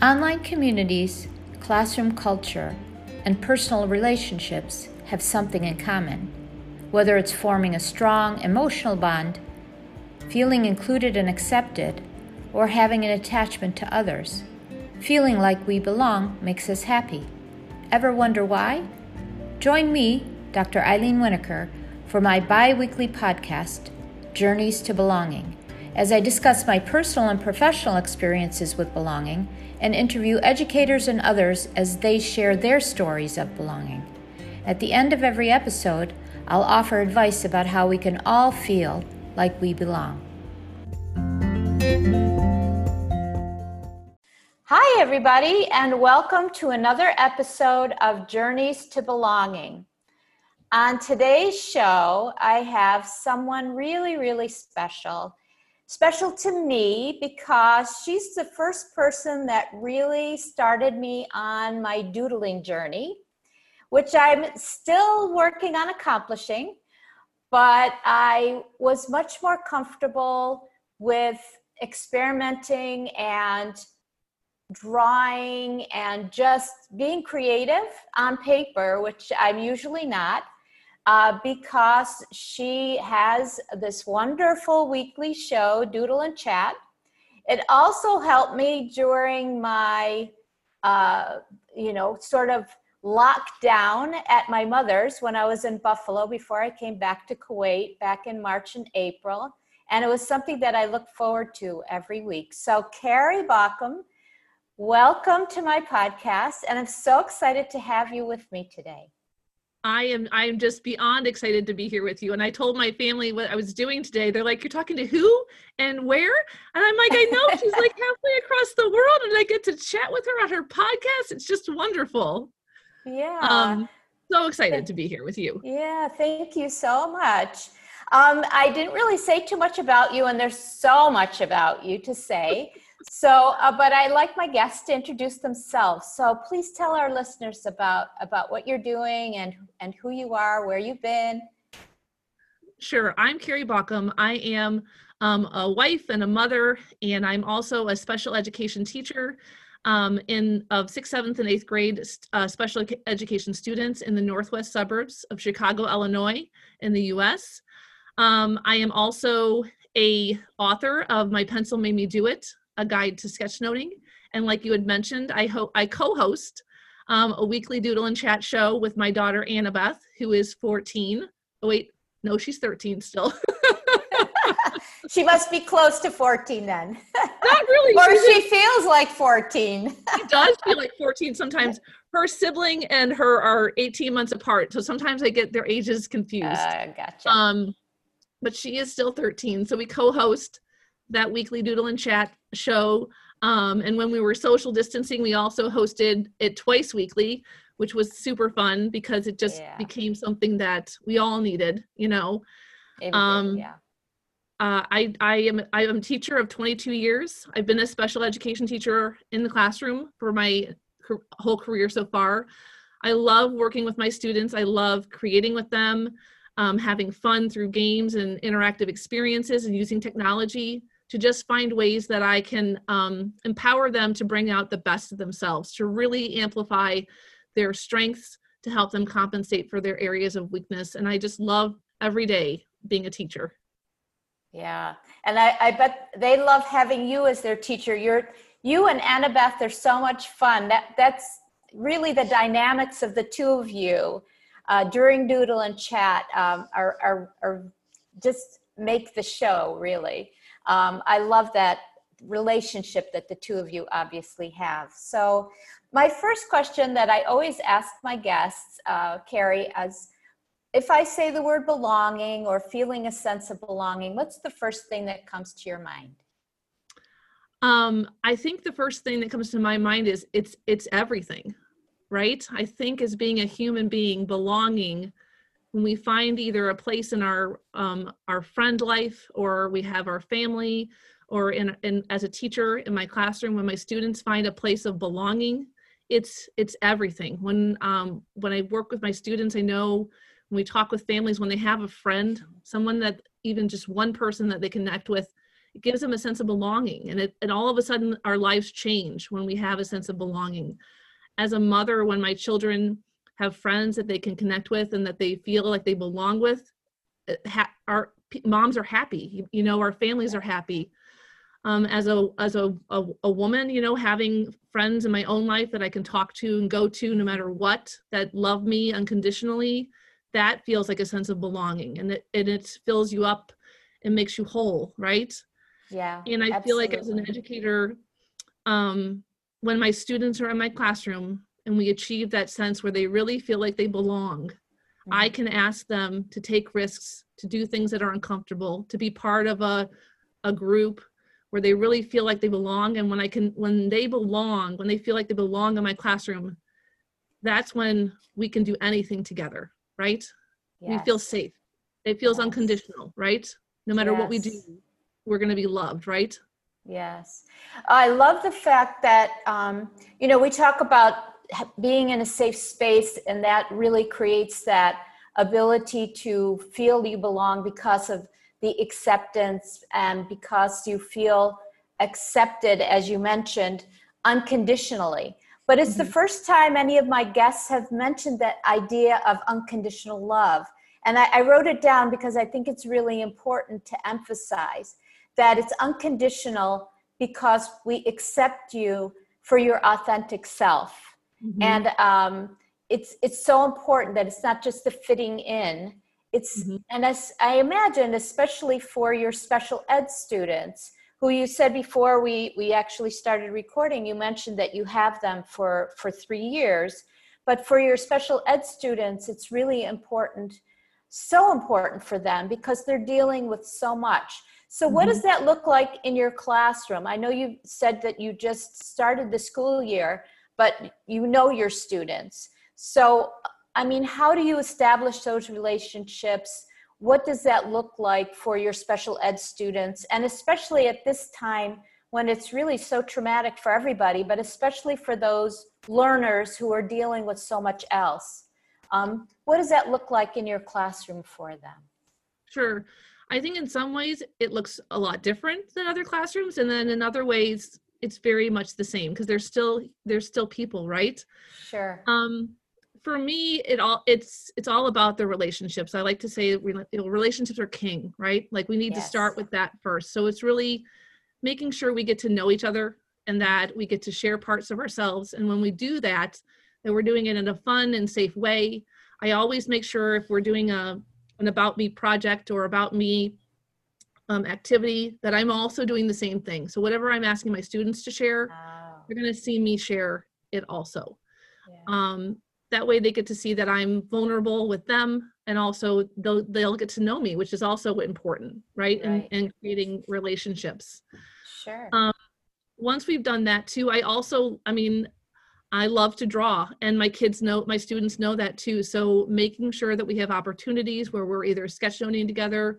Online communities, classroom culture, and personal relationships have something in common, whether it's forming a strong emotional bond, feeling included and accepted, or having an attachment to others. Feeling like we belong makes us happy. Ever wonder why? Join me, Dr. Eileen Winokur, for my bi weekly podcast, Journeys to Belonging, as I discuss my personal and professional experiences with belonging and interview educators and others as they share their stories of belonging. At the end of every episode, I'll offer advice about how we can all feel like we belong. Hi, everybody, and welcome to another episode of Journeys to Belonging. On today's show, I have someone really, really special. Special to me because she's the first person that really started me on my doodling journey, which I'm still working on accomplishing, but I was much more comfortable with experimenting and drawing and just being creative on paper, which I'm usually not, uh, because she has this wonderful weekly show, Doodle and Chat. It also helped me during my, uh, you know, sort of lockdown at my mother's when I was in Buffalo before I came back to Kuwait back in March and April. And it was something that I look forward to every week. So, Carrie Baucom, Welcome to my podcast, and I'm so excited to have you with me today. I am I am just beyond excited to be here with you. And I told my family what I was doing today. They're like, You're talking to who and where? And I'm like, I know she's like halfway across the world and I get to chat with her on her podcast. It's just wonderful. Yeah. Um so excited to be here with you. Yeah, thank you so much. Um, I didn't really say too much about you, and there's so much about you to say. So, uh, but I like my guests to introduce themselves. So please tell our listeners about about what you're doing and and who you are, where you've been. Sure, I'm Carrie Baucom. I am um, a wife and a mother, and I'm also a special education teacher um, in of sixth, seventh, and eighth grade uh, special education students in the northwest suburbs of Chicago, Illinois, in the U.S. Um, I am also a author of My Pencil Made Me Do It, a guide to sketchnoting. And like you had mentioned, I hope I co-host um, a weekly doodle and chat show with my daughter Annabeth, who is 14. Oh wait, no, she's 13 still. she must be close to 14 then. Not really. or she feels like 14. she does feel like 14 sometimes. Her sibling and her are 18 months apart, so sometimes I get their ages confused. Uh, gotcha. Um, but she is still 13, so we co-host that weekly doodle and chat show. Um, and when we were social distancing, we also hosted it twice weekly, which was super fun because it just yeah. became something that we all needed, you know. Um, yeah. Uh, I, I am I am a teacher of 22 years. I've been a special education teacher in the classroom for my whole career so far. I love working with my students. I love creating with them, um, having fun through games and interactive experiences, and using technology to just find ways that I can um, empower them to bring out the best of themselves, to really amplify their strengths, to help them compensate for their areas of weakness. And I just love every day being a teacher. Yeah. And I, I bet they love having you as their teacher. You're you and Annabeth, they're so much fun. That that's really the dynamics of the two of you uh, during Doodle and Chat um, are, are, are just make the show really um, I love that relationship that the two of you obviously have. So, my first question that I always ask my guests, uh, Carrie, as if I say the word belonging or feeling a sense of belonging, what's the first thing that comes to your mind? Um, I think the first thing that comes to my mind is it's it's everything, right? I think as being a human being, belonging when we find either a place in our um, our friend life or we have our family or in, in as a teacher in my classroom when my students find a place of belonging it's it's everything. When um, when i work with my students i know when we talk with families when they have a friend someone that even just one person that they connect with it gives them a sense of belonging and it and all of a sudden our lives change when we have a sense of belonging. As a mother when my children have friends that they can connect with and that they feel like they belong with ha- our moms are happy you, you, know our families are happy um, as a as a, a, a woman you know having friends in my own life that i can talk to and go to no matter what that love me unconditionally that feels like a sense of belonging and it, and it fills you up and makes you whole right yeah and i absolutely. feel like as an educator um, when my students are in my classroom and we achieve that sense where they really feel like they belong mm-hmm. i can ask them to take risks to do things that are uncomfortable to be part of a, a group where they really feel like they belong and when i can when they belong when they feel like they belong in my classroom that's when we can do anything together right yes. we feel safe it feels yes. unconditional right no matter yes. what we do we're going to be loved right yes i love the fact that um, you know we talk about being in a safe space and that really creates that ability to feel you belong because of the acceptance and because you feel accepted as you mentioned unconditionally. But it's mm-hmm. the first time any of my guests have mentioned that idea of unconditional love. And I, I wrote it down because i think it's really important to emphasize that it's unconditional because we accept you for your authentic self mm-hmm. and um, it's it's so important that it's not just the fitting in it's mm-hmm. and as i imagine especially for your special ed students who you said before we we actually started recording you mentioned that you have them for for three years but for your special ed students it's really important so important for them because they're dealing with so much so what mm-hmm. does that look like in your classroom i know you said that you just started the school year but you know your students. So, I mean, how do you establish those relationships? What does that look like for your special ed students? And especially at this time when it's really so traumatic for everybody, but especially for those learners who are dealing with so much else. Um, what does that look like in your classroom for them? Sure. I think in some ways it looks a lot different than other classrooms, and then in other ways it's very much the same because there's still there's still people right? Sure. Um for me it all it's it's all about the relationships. I like to say relationships are king right? Like we need yes. to start with that first. So it's really making sure we get to know each other and that we get to share parts of ourselves. And when we do that that we're doing it in a fun and safe way. I always make sure if we're doing a an about me project or about me um, activity that I'm also doing the same thing. So whatever I'm asking my students to share, oh. they're going to see me share it also. Yeah. Um, that way they get to see that I'm vulnerable with them and also they'll, they'll get to know me, which is also important, right? right. And, and creating relationships. Sure. Um, once we've done that too, I also, I mean, I love to draw and my kids know, my students know that too. So making sure that we have opportunities where we're either sketchnoting together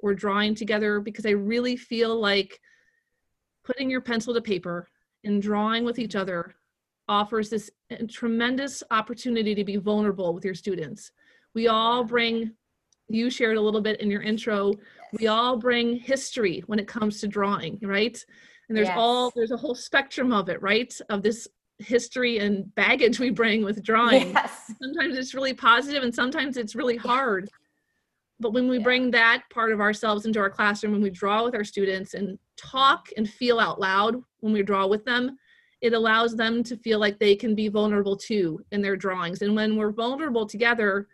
or drawing together because I really feel like putting your pencil to paper and drawing with each other offers this uh, tremendous opportunity to be vulnerable with your students. We all bring, you shared a little bit in your intro, we all bring history when it comes to drawing, right? And there's yes. all, there's a whole spectrum of it, right? Of this history and baggage we bring with drawing. Yes. Sometimes it's really positive and sometimes it's really hard. But when we yeah. bring that part of ourselves into our classroom and we draw with our students and talk and feel out loud when we draw with them, it allows them to feel like they can be vulnerable too in their drawings. And when we're vulnerable together,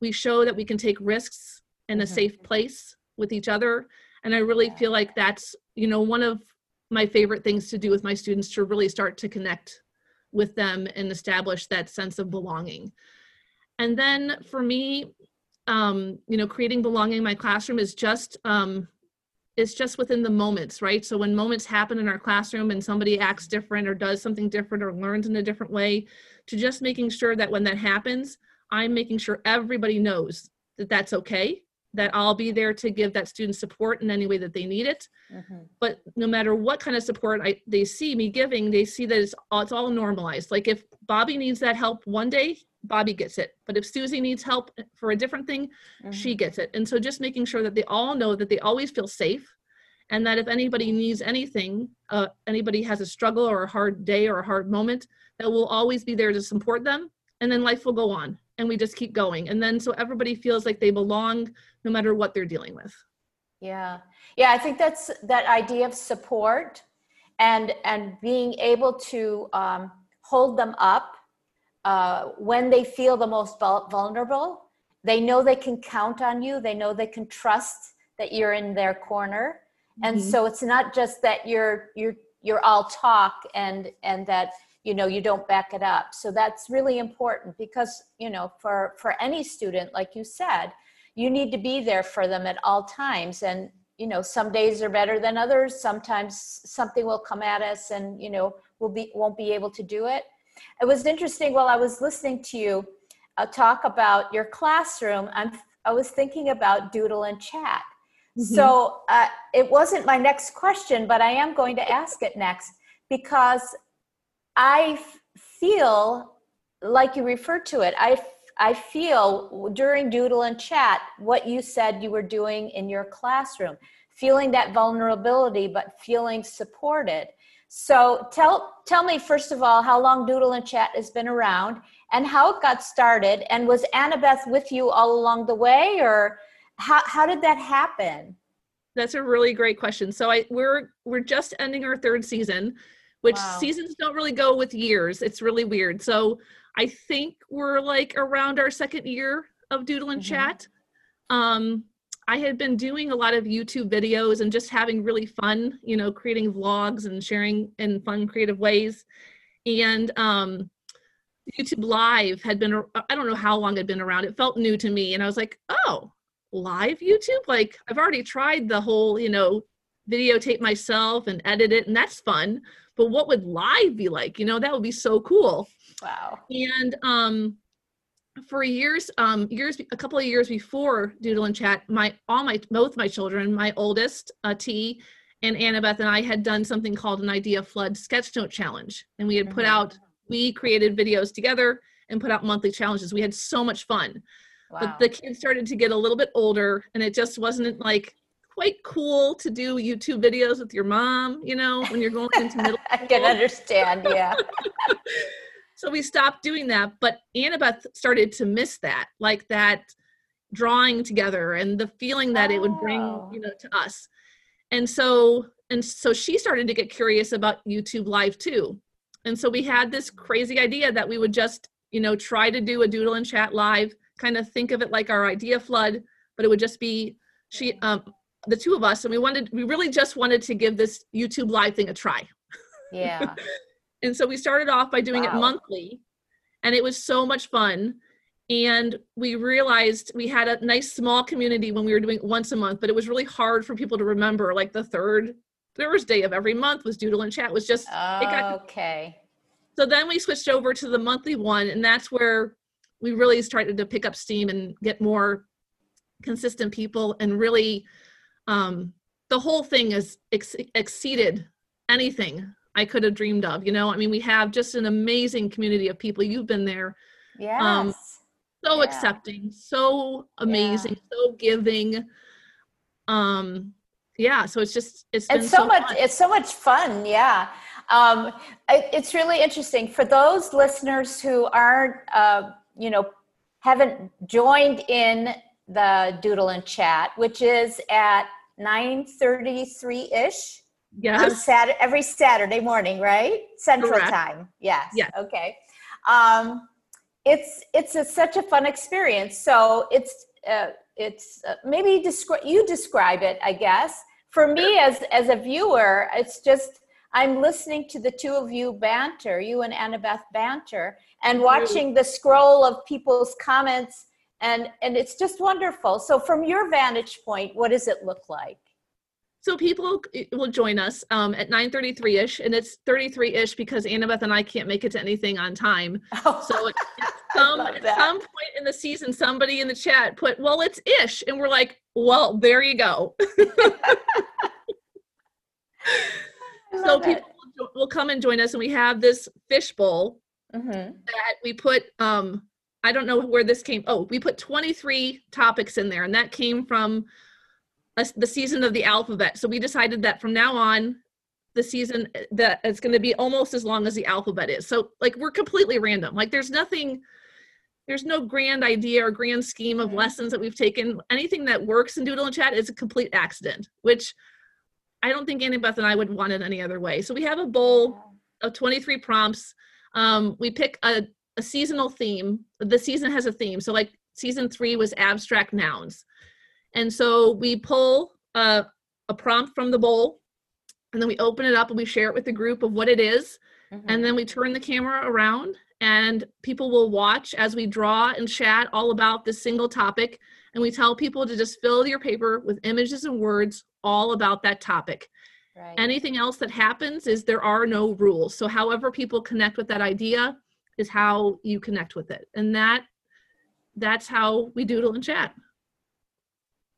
we show that we can take risks in a mm-hmm. safe place with each other. And I really yeah. feel like that's, you know, one of my favorite things to do with my students to really start to connect with them and establish that sense of belonging. And then for me, um, you know, creating belonging in my classroom is just um, it's just within the moments, right? So when moments happen in our classroom and somebody acts different or does something different or learns in a different way, to just making sure that when that happens, I'm making sure everybody knows that that's okay, that I'll be there to give that student support in any way that they need it. Mm-hmm. But no matter what kind of support I, they see me giving, they see that it's, it's all normalized. Like if Bobby needs that help one day, Bobby gets it. But if Susie needs help for a different thing, mm-hmm. she gets it. And so just making sure that they all know that they always feel safe and that if anybody needs anything, uh, anybody has a struggle or a hard day or a hard moment, that we'll always be there to support them, and then life will go on, and we just keep going, and then so everybody feels like they belong no matter what they're dealing with. Yeah. Yeah, I think that's that idea of support and and being able to um, hold them up uh, when they feel the most vulnerable. They know they can count on you. They know they can trust that you're in their corner. And mm-hmm. so it's not just that you're you're you're all talk and and that you know you don't back it up. So that's really important because you know for for any student, like you said, you need to be there for them at all times. And you know some days are better than others sometimes something will come at us and you know we'll be won't be able to do it it was interesting while i was listening to you uh, talk about your classroom i'm i was thinking about doodle and chat mm-hmm. so uh, it wasn't my next question but i am going to ask it next because I feel like you referred to it i I feel during Doodle and Chat what you said you were doing in your classroom, feeling that vulnerability, but feeling supported. So tell tell me first of all how long Doodle and Chat has been around and how it got started. And was Annabeth with you all along the way, or how how did that happen? That's a really great question. So I we're we're just ending our third season, which wow. seasons don't really go with years. It's really weird. So I think we're like around our second year of Doodle and mm-hmm. Chat. Um, I had been doing a lot of YouTube videos and just having really fun, you know, creating vlogs and sharing in fun, creative ways. And um, YouTube Live had been, I don't know how long it had been around. It felt new to me. And I was like, oh, live YouTube? Like, I've already tried the whole, you know, videotape myself and edit it, and that's fun. But what would live be like? You know, that would be so cool. Wow. And um, for years, um, years, a couple of years before Doodle and Chat, my all my both my children, my oldest uh, T and Annabeth and I had done something called an Idea Flood Sketch Note Challenge, and we had mm-hmm. put out we created videos together and put out monthly challenges. We had so much fun. Wow. But the kids started to get a little bit older, and it just wasn't like quite cool to do YouTube videos with your mom, you know, when you're going into middle I can understand, yeah. so we stopped doing that but annabeth started to miss that like that drawing together and the feeling that oh. it would bring oh. you know to us and so and so she started to get curious about youtube live too and so we had this crazy idea that we would just you know try to do a doodle and chat live kind of think of it like our idea flood but it would just be she um the two of us and we wanted we really just wanted to give this youtube live thing a try yeah And so we started off by doing wow. it monthly, and it was so much fun. And we realized we had a nice small community when we were doing it once a month, but it was really hard for people to remember. Like the third Thursday of every month was Doodle and Chat. Was just oh, got, okay. So then we switched over to the monthly one, and that's where we really started to pick up steam and get more consistent people and really um, the whole thing has ex- exceeded anything I could have dreamed of. You know, I mean, we have just an amazing community of people. You've been there. Yes. Um, so yeah. accepting, so amazing, yeah. so giving. Um, yeah. So it's just it's it's so, so, much fun. it's so much fun. Yeah. Um, it, it's really interesting for those listeners who aren't, uh, you know, haven't joined in the Doodle and Chat, which is at 9:33 ish Yes. Saturday, every Saturday morning, right? Central Correct. time. Yes. Yes. Okay. Um, it's it's a, such a fun experience. So it's uh, it's uh, maybe describe you describe it. I guess for me as as a viewer, it's just I'm listening to the two of you banter, you and Annabeth banter, and watching the scroll of people's comments, and and it's just wonderful. So from your vantage point, what does it look like? So people will join us um, at 9:33ish, and it's 33ish because Annabeth and I can't make it to anything on time. Oh, so at some, at some point in the season, somebody in the chat put, "Well, it's ish," and we're like, "Well, there you go." so people will, will come and join us, and we have this fishbowl mm-hmm. that we put. Um, I don't know where this came. Oh, we put 23 topics in there, and that came from a, the season of the alphabet. So we decided that from now on, the season uh, that it's going to be almost as long as the alphabet is. So like we're completely random. Like there's nothing there's no grand idea or grand scheme of lessons that we've taken. Anything that works in Doodle and Chat is a complete accident, which I don't think Annabeth and I would want it any other way. So we have a bowl of 23 prompts. Um, we pick a, a seasonal theme. The season has a theme. So like season three was abstract nouns. And so we pull a, a prompt from the bowl and then we open it up and we share it with the group of what it is, Mhm. and then we turn the camera around and people will watch as we draw and chat all about this single topic and we tell people to just fill your paper with images and words all about that topic Right. anything else that happens is there are no rules so however people connect with that idea is how you connect with it and that that's how we doodle and chat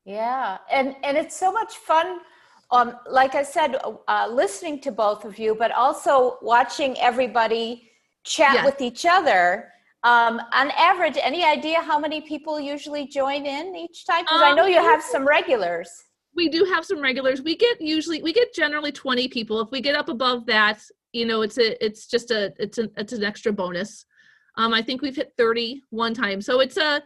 Yeah, and and it's so much fun. Um, like I said, uh, listening to both of you, but also watching everybody chat Yes. with each other. Um, on average, any idea how many people usually join in each time? Because I Um, know you have some regulars. we do have some regulars we get usually we get generally 20 people if we get up above that you know it's a it's just a it's an it's an extra bonus. Um i think we've hit 30 one time so it's a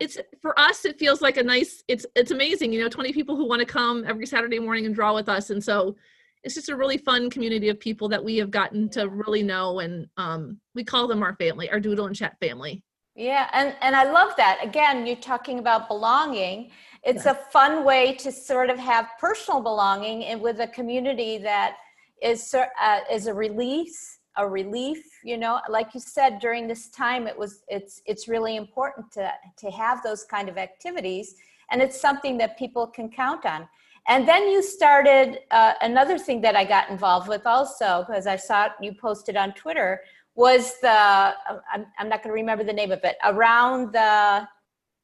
it's for us it feels like a nice it's it's amazing you know 20 people who want to come every saturday morning and draw with us and so it's just a really fun community of people that we have gotten to really know and um we call them our family our doodle and chat family. Yeah, and and I love that. Again, you're talking about belonging. It's a fun way to sort of have personal belonging and with a community that is uh, is a release, a relief. You know, like you said, during this time, it was it's it's really important to to have those kind of activities, and it's something that people can count on. And then you started uh, another thing that I got involved with also because I saw you posted on Twitter was the I'm, I'm not going to remember the name of it around the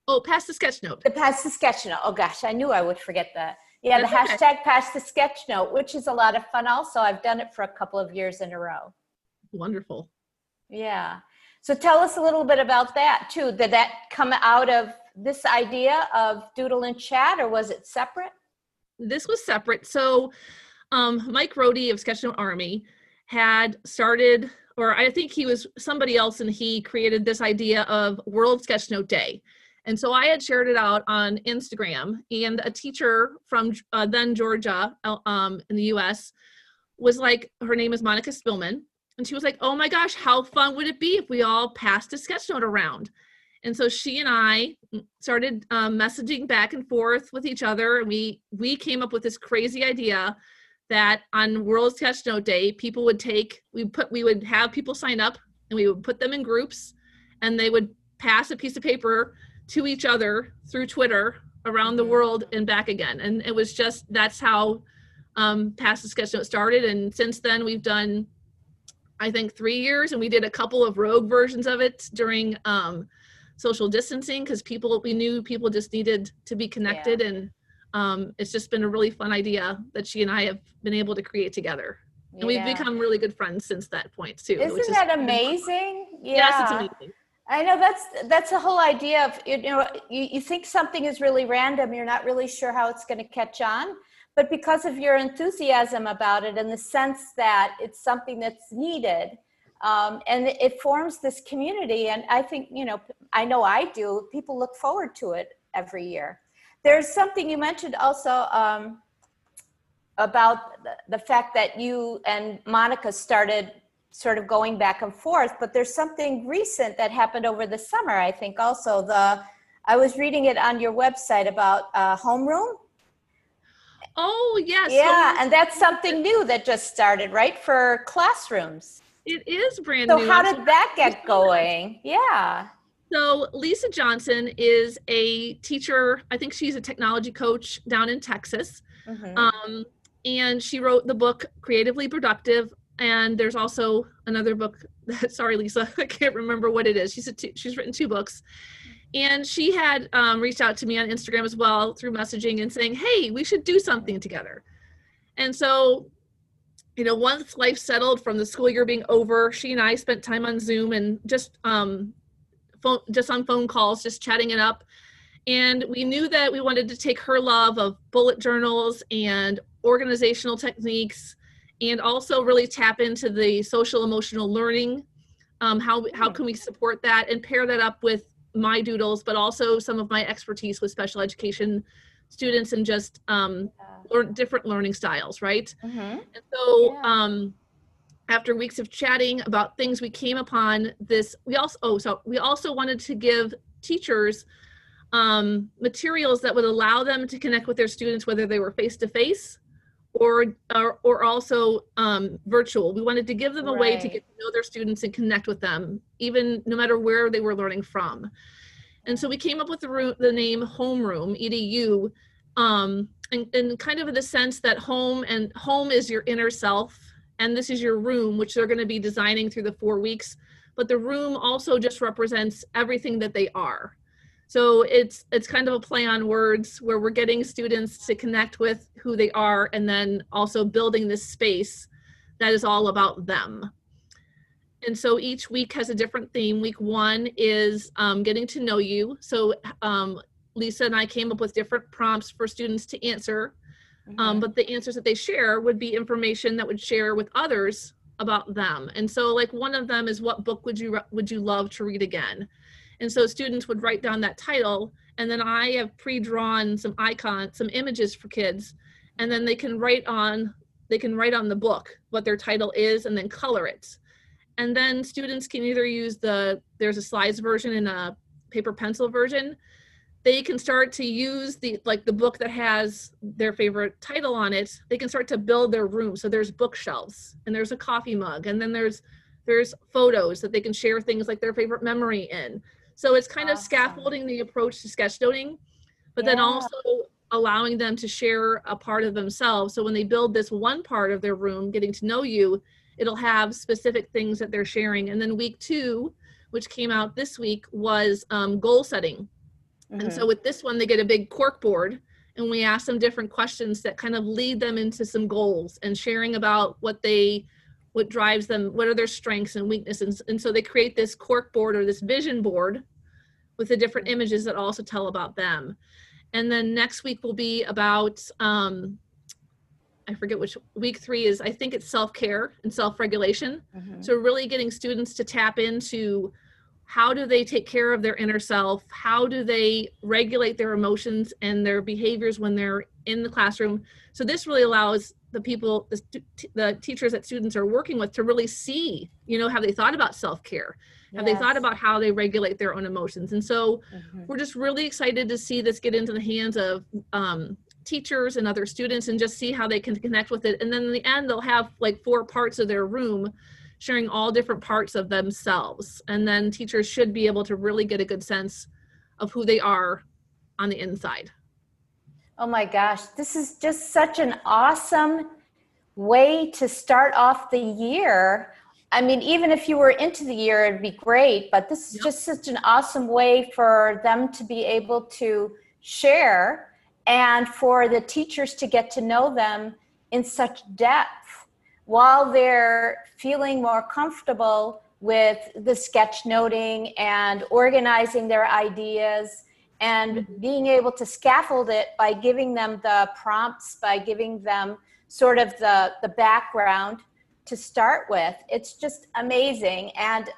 oh past the sketch note the past the sketch note. Oh gosh, I knew I would forget that. Yeah, the That's okay. hashtag pass the sketch note, which is a lot of fun. Also, I've done it for a couple of years in a row. wonderful Yeah. So tell us a little bit about that too. Did that come out of this idea of doodle and chat, or was it separate? this was separate. So um, Mike Rohde of Sketchnote Army had started, or I think he was somebody else, and he created this idea of World Sketchnote Day. And so I had shared it out on Instagram, and a teacher from uh, then Georgia um, in the US was like, her name is Monica Spillman. And she was like, oh my gosh, how fun would it be if we all passed a sketchnote around? And so she and I started um, messaging back and forth with each other, and we we came up with this crazy idea that on World Sketch Note Day, people would take we put we would have people sign up, and we would put them in groups, and they would pass a piece of paper to each other through Twitter around the world and back again. And it was just that's how um, Pass the Sketchnote started, and since then we've done. I think three years, and we did a couple of rogue versions of it during um, social distancing because people we knew people just needed to be connected and um, it's just been a really fun idea that she and i have been able to create together and we've become really good friends since that point too which Isn't is that amazing? Yeah. yes it's amazing I know that's that's the whole idea of you know you, you think something is really random, you're not really sure how it's going to catch on, but because of your enthusiasm about it and the sense that it's something that's needed, um, and it forms this community. And I think you know I know I do. People look forward to it every year. There's something you mentioned also. Um, about the, the fact that you and Monica started sort of going back and forth, but there's something recent that happened over the summer, I think also the I was reading it on your website about uh, homeroom. oh yes so Yeah, and that's something new that just started, right? For classrooms. it is brand So new So, how did that get going? Yeah. So Lisa Johnson is a teacher. I think she's a technology coach down in Texas. Mhm. Um, and she wrote the book Creatively Productive. And there's also another book. Sorry, Lisa, I can't remember what it is. She's she's written two books, and she had um, reached out to me on Instagram as well through messaging and saying, "Hey, we should do something together." And so, you know, once life settled from the school year being over, she and I spent time on Zoom and just um, phone, just on phone calls, just chatting it up. And we knew that we wanted to take her love of bullet journals and organizational techniques and also really tap into the social emotional learning. Um, how, how can we support that and pair that up with my doodles, but also some of my expertise with special education students and just um, learn different learning styles, right? Mhm. And so, Yeah. um, after weeks of chatting about things, we came upon this. We also, oh, so we also wanted to give teachers um, materials that would allow them to connect with their students, whether they were face to face or or or also um, virtual. We wanted to give them a way to get to know their students and connect with them, even no matter where they were learning from. And so we came up with the, ru- the name Homeroom EDU, um, and, and kind of in the sense that home and home is your inner self, and this is your room, which they're going to be designing through the four weeks. But the room also just represents everything that they are. So it's it's kind of a play on words where we're getting students to connect with who they are, and then also building this space that is all about them. And so each week has a different theme. Week one is um, getting to know you. So um, Lisa and I came up with different prompts for students to answer, um, Mhm. but the answers that they share would be information that would share with others about them. And so, like one of them is, "What book would you would you love to read again?" And so students would write down that title, and then I have pre-drawn some icons, some images for kids, and then they can write on they can write on the book what their title is and then color it. And then students can either use the there's a slides version and a paper pencil version. They can start to use the like the book that has their favorite title on it. They can start to build their room. So there's bookshelves and there's a coffee mug and then there's there's photos that they can share things like their favorite memory in so it's kind of scaffolding the approach to sketchnoting but then also allowing them to share a part of themselves so when they build this one part of their room getting to know you it'll have specific things that they're sharing. And then week two, which came out this week, was um, goal setting. And Mhm. so with this one, they get a big cork board and we ask them different questions that kind of lead them into some goals and sharing about what they what drives them what are their strengths and weaknesses and so they create this cork board or this vision board with the different images that also tell about them and then next week will be about um i forget which week three is i think it's self-care and self-regulation Mhm. so really getting students to tap into how do they take care of their inner self? How do they regulate their emotions and their behaviors when they're in the classroom? So this really allows the people, the, stu- t- the teachers that students are working with to really see, you know, have they thought about self-care? Have they thought about how they regulate their own emotions? And so Mhm. we're just really excited to see this get into the hands of um, teachers and other students and just see how they can connect with it. And then in the end, they'll have like four parts of their room sharing all different parts of themselves. And then teachers should be able to really get a good sense of who they are on the inside. Oh my gosh, this is just such an awesome way to start off the year. I mean, even if you were into the year, it'd be great, but this is Yep. just such an awesome way for them to be able to share and for the teachers to get to know them in such depth while they're feeling more comfortable with the sketch noting and organizing their ideas and mm-hmm. being able to scaffold it by giving them the prompts by giving them sort of the the background to start with it's just amazing. And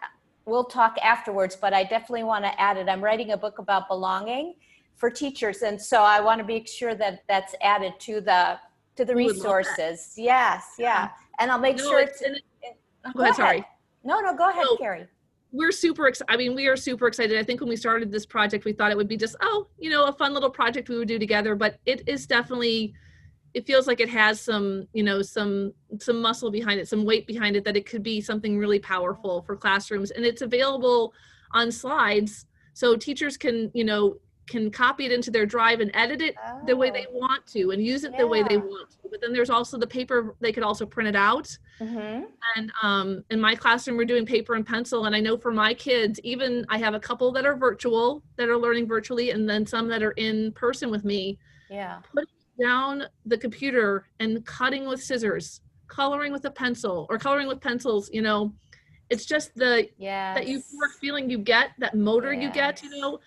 we'll talk afterwards but i definitely want to add it. I'm writing a book about belonging for teachers and so i want to make sure that that's added to the to the We would love that. resources. Yes yeah and i'll make No, sure it's- it's and it- go ahead, sorry. no no go ahead So- carrie we're super excited. I mean, we are super excited. I think when we started this project, we thought it would be just, oh, you know, a fun little project we would do together. But it is definitely, it feels like it has some, you know, some some muscle behind it, some weight behind it. That it could be something really powerful for classrooms, and it's available on slides, so teachers can, you know, can copy it into their drive and edit it the way they Oh. want to, and use it the way they want to. But then there's also the paper; they could also print it out. Mhm. and um, in my classroom we're doing paper and pencil and i know for my kids even i have a couple that are virtual that are learning virtually and then some that are in person with me. Yeah. Putting down the computer and cutting with scissors coloring with a pencil or coloring with pencils you know? It's just the yeah that euphoric feeling you get that motor you get you know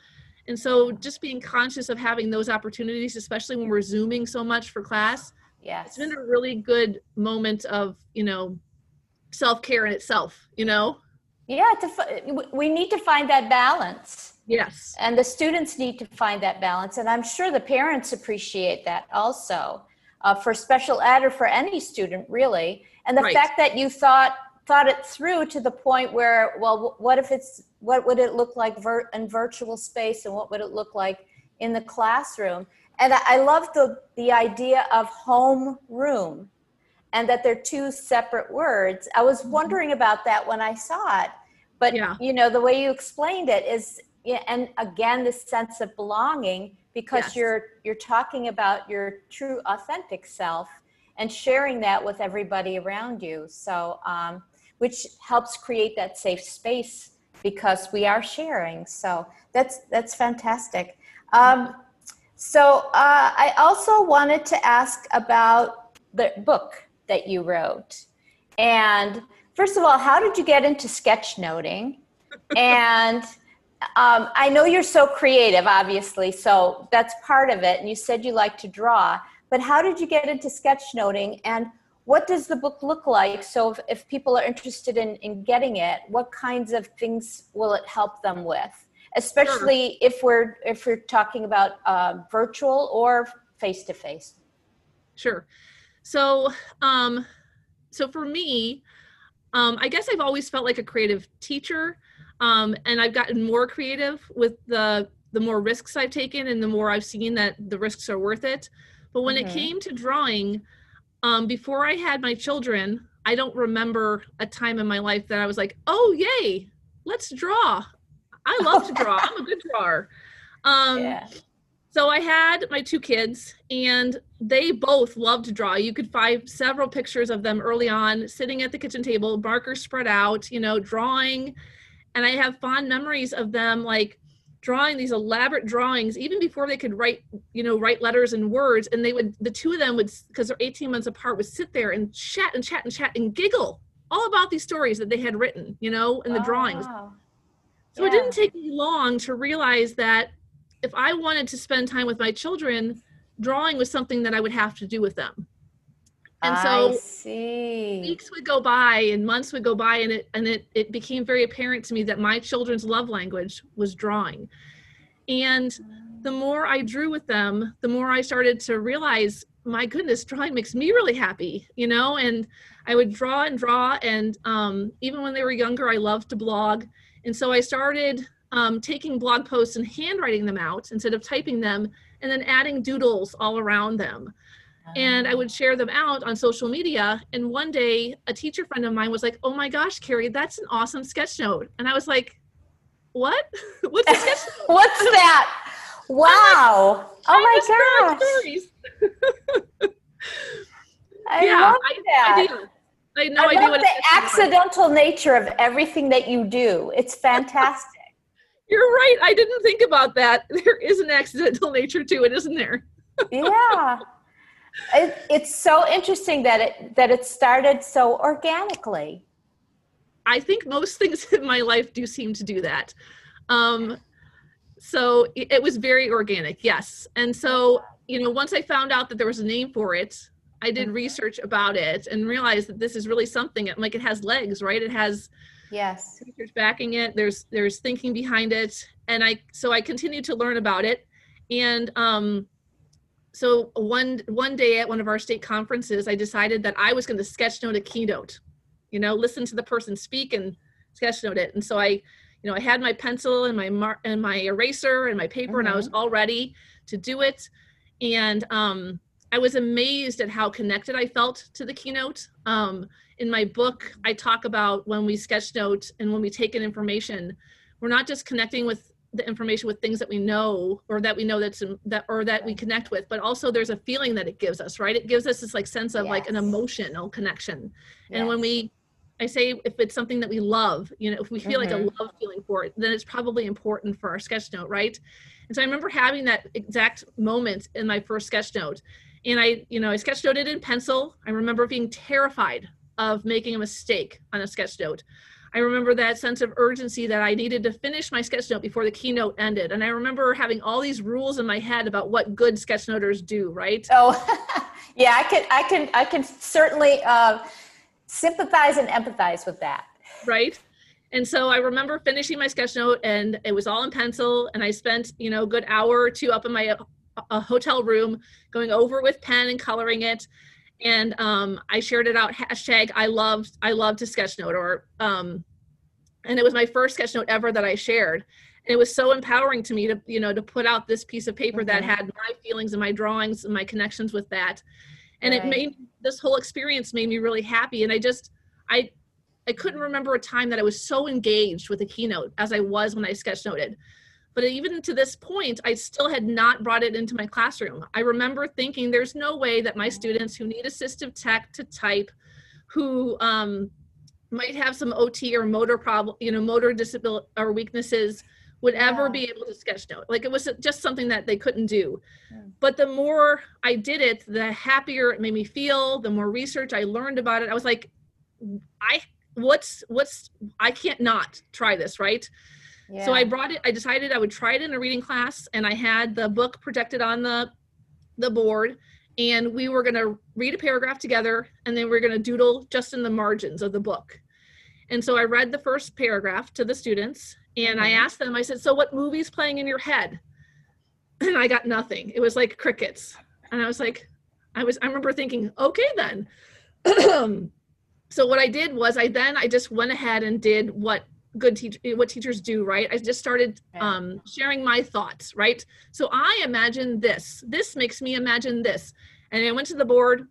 And so just being conscious of having those opportunities, especially when we're zooming so much for class, Yes. it's been a really good moment of, you know, self-care in itself, you know? Yeah, to, we need to find that balance. Yes. And the students need to find that balance. And I'm sure the parents appreciate that also uh, for special ed or for any student, really. And the Right. fact that you thought thought it through to the point where, well, what if it's what would it look like vir- in virtual space, and what would it look like in the classroom? And I, I love the the idea of home room, and that they're two separate words. I was wondering about that when I saw it, but Yeah. you know the way you explained it is yeah, and again this sense of belonging because Yes. you're you're talking about your true authentic self and sharing that with everybody around you so um, which helps create that safe space because we are sharing. So that's that's fantastic. Um, so uh, i also wanted to ask about the book that you wrote. And first of all how did you get into sketchnoting and um, I know you're so creative, obviously, so that's part of it. And you said you like to draw, but how did you get into sketchnoting and what does the book look like? So, if, if people are interested in, in getting it, what kinds of things will it help them with? Especially if we're if we're talking about uh, virtual or face to face. Sure. So, um, so for me, um, I guess I've always felt like a creative teacher, um, and I've gotten more creative with the the more risks I've taken and the more I've seen that the risks are worth it. But when it Mhm. came to drawing, um, before I had my children, I don't remember a time in my life that I was like, "Oh, yay, let's draw." I love to draw. I'm a good drawer. Um, yeah. so I had my two kids, and they both loved to draw. You could find several pictures of them early on, sitting at the kitchen table, markers spread out, you know, drawing. And I have fond memories of them like drawing these elaborate drawings, even before they could write, you know, write letters and words. And they would, the two of them would, because they're 18 months apart, would sit there and chat and chat and chat and giggle all about these stories that they had written, you know, in the drawings. Wow. So it didn't take me long to realize that if I wanted to spend time with my children, drawing was something that I would have to do with them. And so weeks would go by and months would go by and it and it, it became very apparent to me that my children's love language was drawing. And the more I drew with them, the more I started to realize, my goodness, drawing makes me really happy, you know? And I would draw and draw. And um, even when they were younger, I loved to blog. And so I started um, taking blog posts and handwriting them out instead of typing them and then adding doodles all around them and I would share them out on social media. And one day, a teacher friend of mine was like, "Oh my gosh, Carrie, that's an awesome sketch note." And I was like, "What? What's a sketch note?" What's that? Wow. Oh my gosh. I yeah, love I, that. I. I have no I love what the sketch note is. accidental nature of everything that you do. It's fantastic. You're right. I didn't think about that. There is an accidental nature to it, isn't there? yeah. It, it's so interesting that it that it started so organically. I think most things in my life do seem to do that. Um, so it, it was very organic, yes. And so, you know, once I found out that there was a name for it, I did Mhm. research about it and realized that this is really something. Like it has legs, right? It has Yes. research backing it. There's there's thinking behind it, and I so I continued to learn about it. And um, so one one day at one of our state conferences, I decided that I was going to sketchnote a keynote. You know, listen to the person speak and sketchnote it. And so I, you know, I had my pencil and my mar- and my eraser and my paper, and I was all ready to do it. And um, I was amazed at how connected I felt to the keynote. Um, in my book, I talk about when we sketchnote and when we take in information, we're not just connecting with the information with things that we know or that we know that's that or that we connect with, but also there's a feeling that it gives us, right? It gives us this like sense of like an emotional connection. And when we I say if it's something that we love, you know, if we feel like Mhm. a love feeling for it, then it's probably important for our sketch note, right? And so I remember having that exact moment in my first sketch note. And I, you know, I sketch noted in pencil. I remember being terrified of making a mistake on a sketch note. I remember that sense of urgency that I needed to finish my sketch note before the keynote ended. And I remember having all these rules in my head about what good sketchnoters do, right? Oh, yeah, I can, I can, I can certainly uh, sympathize and empathize with that. Right. And so I remember finishing my sketch note and it was all in pencil and I spent, you know, a good hour or two up in my uh, hotel room going over with pen and coloring it and um, I shared it out hashtag I loved I loved to sketchnote or um, and it was my first sketch note ever that I shared and it was so empowering to me to you know to put out this piece of paper mm-hmm. that had my feelings and my drawings and my connections with that and right. it made this whole experience made me really happy and I just I I couldn't remember a time that I was so engaged with a keynote as I was when I sketchnoted but even to this point, I still had not brought it into my classroom. I remember thinking there's no way that my students who need assistive tech to type, who um, might have some OT or motor problem, you know, motor disability or weaknesses, would yeah. ever be able to sketch note. Like it was just something that they couldn't do. Yeah. But the more I did it, the happier it made me feel. The more research I learned about it, I was like, I what's what's I can't not try this, right? So I brought it, I decided I would try it in a reading class and I had the book projected on the the board and we were going to read a paragraph together and then we going to doodle just in the margins of the book. And so I read the first paragraph to the students and I mm-hmm. asked them, I said, So what movie's playing in your head? And I got nothing. It was like crickets. And I was like, I was, I remember thinking, okay then. so what I did was I then I just went ahead and did what good teach what teachers do right? I just started um, sharing my thoughts right? So i imagine this this makes me imagine this. And i went to the board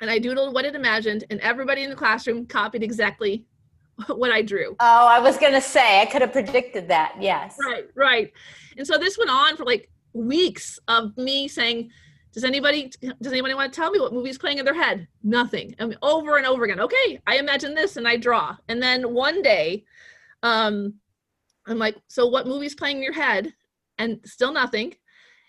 and i doodled what it imagined and everybody in the classroom copied exactly what i drew. Oh i was going to say i could have predicted that yes. Right right. And so this went on for like weeks of me saying does anybody does anybody want to tell me what movie's playing in their head? Nothing. I mean, over and over again okay i imagine this and i draw. And then one day um, I'm like, so what movie's playing in your head? And still nothing,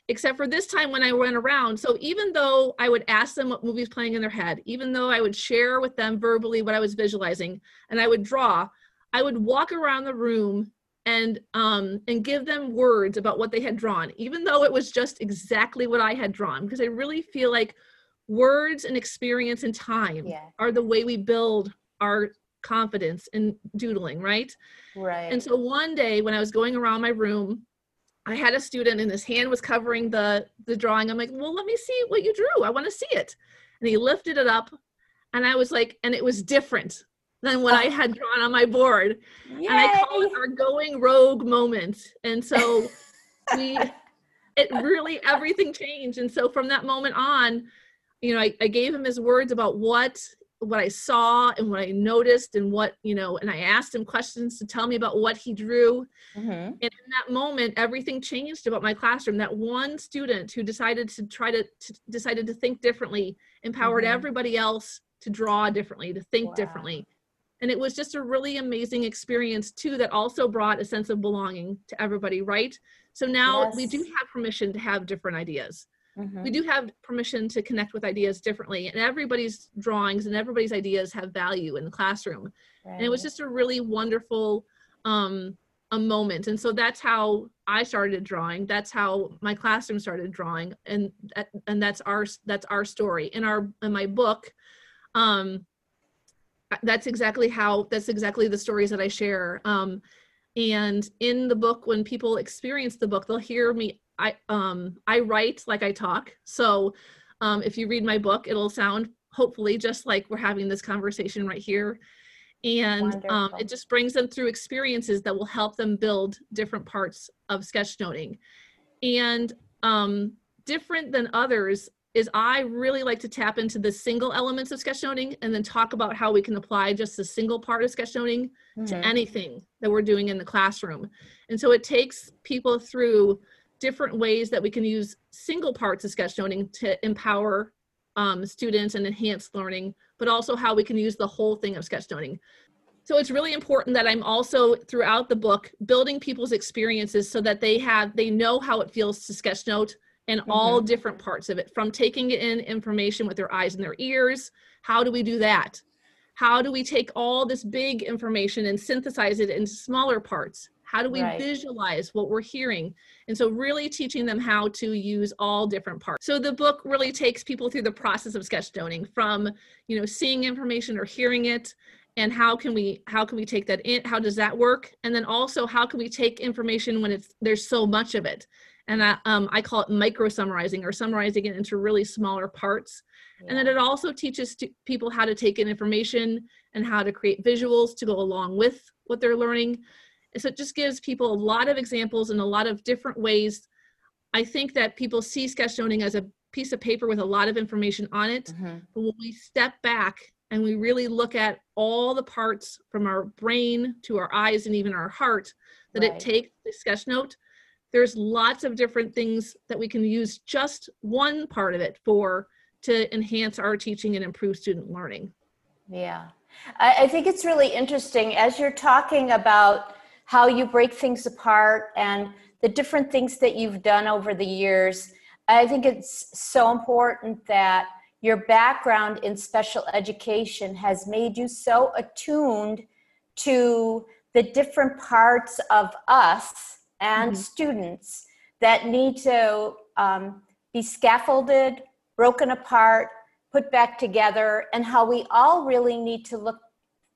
except for this time when I went around. So even though I would ask them what movie's playing in their head, even though I would share with them verbally what I was visualizing, and I would draw, I would walk around the room and um and give them words about what they had drawn even though it was just exactly what i had drawn because i really feel like words and experience and time yeah. are the way we build our confidence in doodling, right? Right. And so one day when I was going around my room, I had a student and his hand was covering the the drawing. I'm like, "Well, let me see what you drew. I want to see it." And he lifted it up and I was like, and it was different than what I oh. had drawn on my board. Yay. And I call it our going rogue moment. And so we it really everything changed. And so from that moment on, you know, I, I gave him his words about what what I saw and what I noticed and what, you know, and I asked him questions to tell me about what he drew. Mm-hmm. And in that moment, everything changed about my classroom. That one student who decided to try to, to decided to think differently empowered mm-hmm. everybody else to draw differently, to think wow. differently. And it was just a really amazing experience too that also brought a sense of belonging to everybody, right? So now yes. we do have permission to have different ideas. Mm-hmm. We do have permission to connect with ideas differently, and everybody's drawings and everybody's ideas have value in the classroom. Right. And it was just a really wonderful um, a moment. And so that's how I started drawing. That's how my classroom started drawing, and and that's our that's our story in our in my book. Um, that's exactly how that's exactly the stories that I share. Um, and in the book, when people experience the book, they'll hear me I um I write like I talk. So um, if you read my book, it'll sound hopefully just like we're having this conversation right here. And um, it just brings them through experiences that will help them build different parts of sketchnoting. And um, different than others is I really like to tap into the single elements of sketchnoting and then talk about how we can apply just a single part of sketchnoting mm-hmm. to anything that we're doing in the classroom. And so it takes people through different ways that we can use single parts of sketchnoting to empower um, students and enhance learning, but also how we can use the whole thing of sketchnoting. So it's really important that I'm also throughout the book building people's experiences so that they have they know how it feels to sketchnote and mm-hmm. all different parts of it from taking in information with their eyes and their ears. How do we do that? how do we take all this big information and synthesize it into smaller parts how do we right. visualize what we're hearing? And so really teaching them how to use all different parts. So the book really takes people through the process of sketchnoting from you know seeing information or hearing it and how can we how can we take that in how does that work? And then also how can we take information when it's there's so much of it? And I, um, I call it micro summarizing or summarizing it into really smaller parts. Yeah. and then it also teaches people how to take in information and how to create visuals to go along with what they're learning so it just gives people a lot of examples and a lot of different ways i think that people see sketchnoting as a piece of paper with a lot of information on it mm-hmm. but when we step back and we really look at all the parts from our brain to our eyes and even our heart that right. it takes to sketch note there's lots of different things that we can use just one part of it for to enhance our teaching and improve student learning yeah I, I think it's really interesting as you're talking about how you break things apart and the different things that you've done over the years i think it's so important that your background in special education has made you so attuned to the different parts of us and mm-hmm. students that need to um, be scaffolded, broken apart, put back together, and how we all really need to look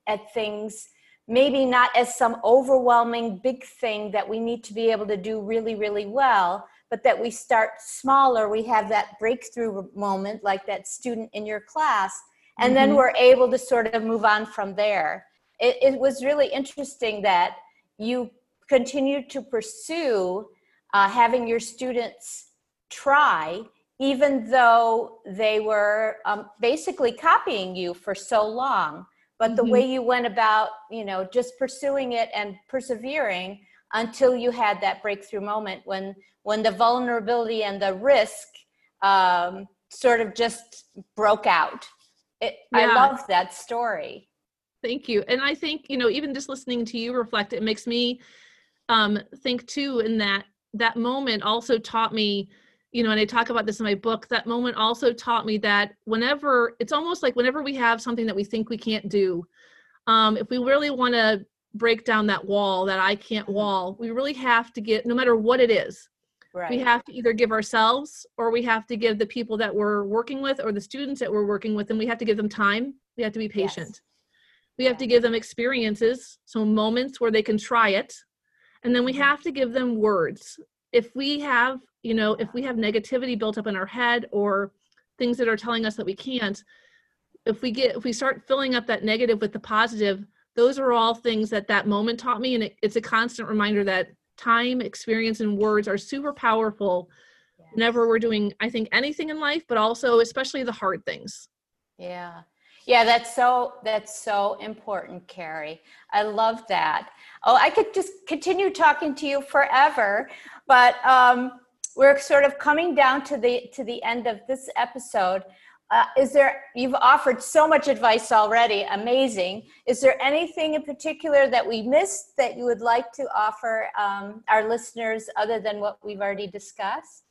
at things maybe not as some overwhelming big thing that we need to be able to do really, really well, but that we start smaller. We have that breakthrough moment, like that student in your class, and mm-hmm. then we're able to sort of move on from there. It, it was really interesting that you continued to pursue uh, having your students try even though they were um, basically copying you for so long but mm-hmm. the way you went about you know just pursuing it and persevering until you had that breakthrough moment when when the vulnerability and the risk um, sort of just broke out it, yeah. i love that story thank you and i think you know even just listening to you reflect it makes me um, think too in that that moment also taught me you know and i talk about this in my book that moment also taught me that whenever it's almost like whenever we have something that we think we can't do um, if we really want to break down that wall that i can't wall we really have to get no matter what it is right. we have to either give ourselves or we have to give the people that we're working with or the students that we're working with and we have to give them time we have to be patient yes. we have to give them experiences so moments where they can try it and then we mm-hmm. have to give them words if we have you know if we have negativity built up in our head or things that are telling us that we can't if we get if we start filling up that negative with the positive those are all things that that moment taught me. And it, it's a constant reminder that time experience and words are super powerful yes. whenever we're doing i think anything in life but also especially the hard things. Yeah yeah, that's so that's so important, Carrie. I love that. Oh, I could just continue talking to you forever, but um, we're sort of coming down to the to the end of this episode. Uh, is there you've offered so much advice already amazing is there anything in particular that we missed that you would like to offer um, our listeners other than what we've already discussed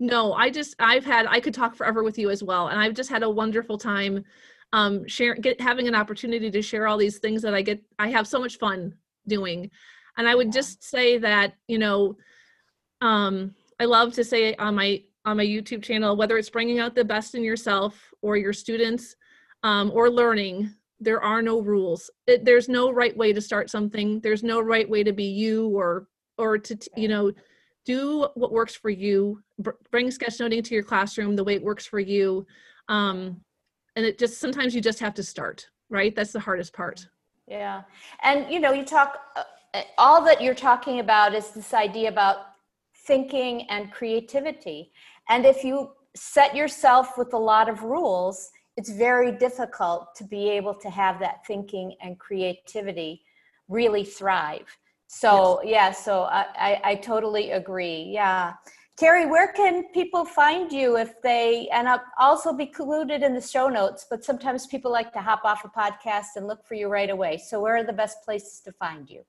no i just i've had i could talk forever with you as well and i've just had a wonderful time um share get having an opportunity to share all these things that i get i have so much fun doing. And i would yeah. just say that you know um i love to say on my on my youtube channel whether it's bringing out the best in yourself or your students um, or learning there are no rules. It, there's no right way to start something. There's no right way to be you or or to you know do what works for you. Br- bring sketchnoting to your classroom the way it works for you. Um, and it just sometimes you just have to start right? That's the hardest part. Yeah. And you know you talk uh, all that you're talking about is this idea about thinking and creativity. And if you set yourself with a lot of rules it's very difficult to be able to have that thinking and creativity really thrive. So yes. yeah so I, I, I totally agree. Yeah Carrie, where can people find you if they, and I'll also be included in the show notes, but sometimes people like to hop off a podcast and look for you right away. So where are the best places to find you?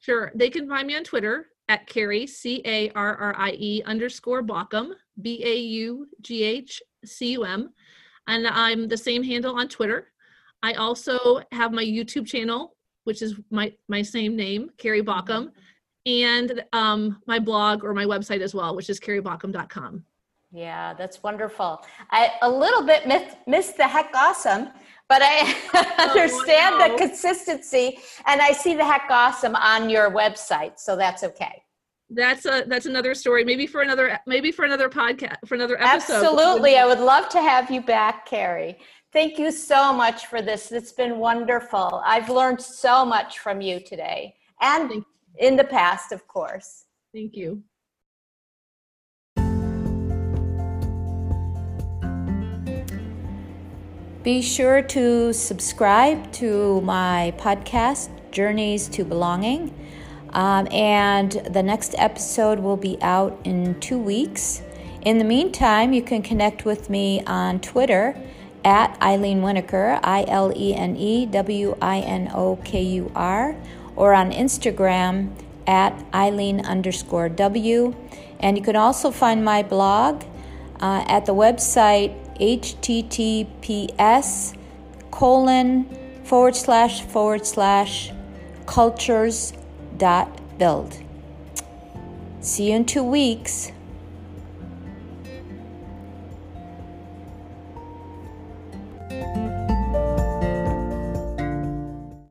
Sure. They can find me on Twitter at Carrie, C A R R I E underscore Baughcum, B A U G H C U M. And I'm the same handle on Twitter. I also have my YouTube channel, which is my my same name, Carrie Baughcum, and um, my blog or my website as well, which is carriebaughcum.com. Yeah, that's wonderful. I a little bit miss, miss the heck awesome, but I oh, understand the consistency, and I see the heck awesome on your website, so that's okay. That's a that's another story. Maybe for another maybe for another podcast for another episode. Absolutely, I would love to have you back, Carrie. Thank you so much for this. It's been wonderful. I've learned so much from you today, and in the past, of course. Thank you. Be sure to subscribe to my podcast, Journeys to Belonging. Um, and the next episode will be out in two weeks. In the meantime, you can connect with me on Twitter at Ilene Winokur, I L E N E W I N O K U R, or on Instagram at Ilene underscore W. And you can also find my blog uh, at the website https colon forward slash forward slash cultures dot build. See you in two weeks.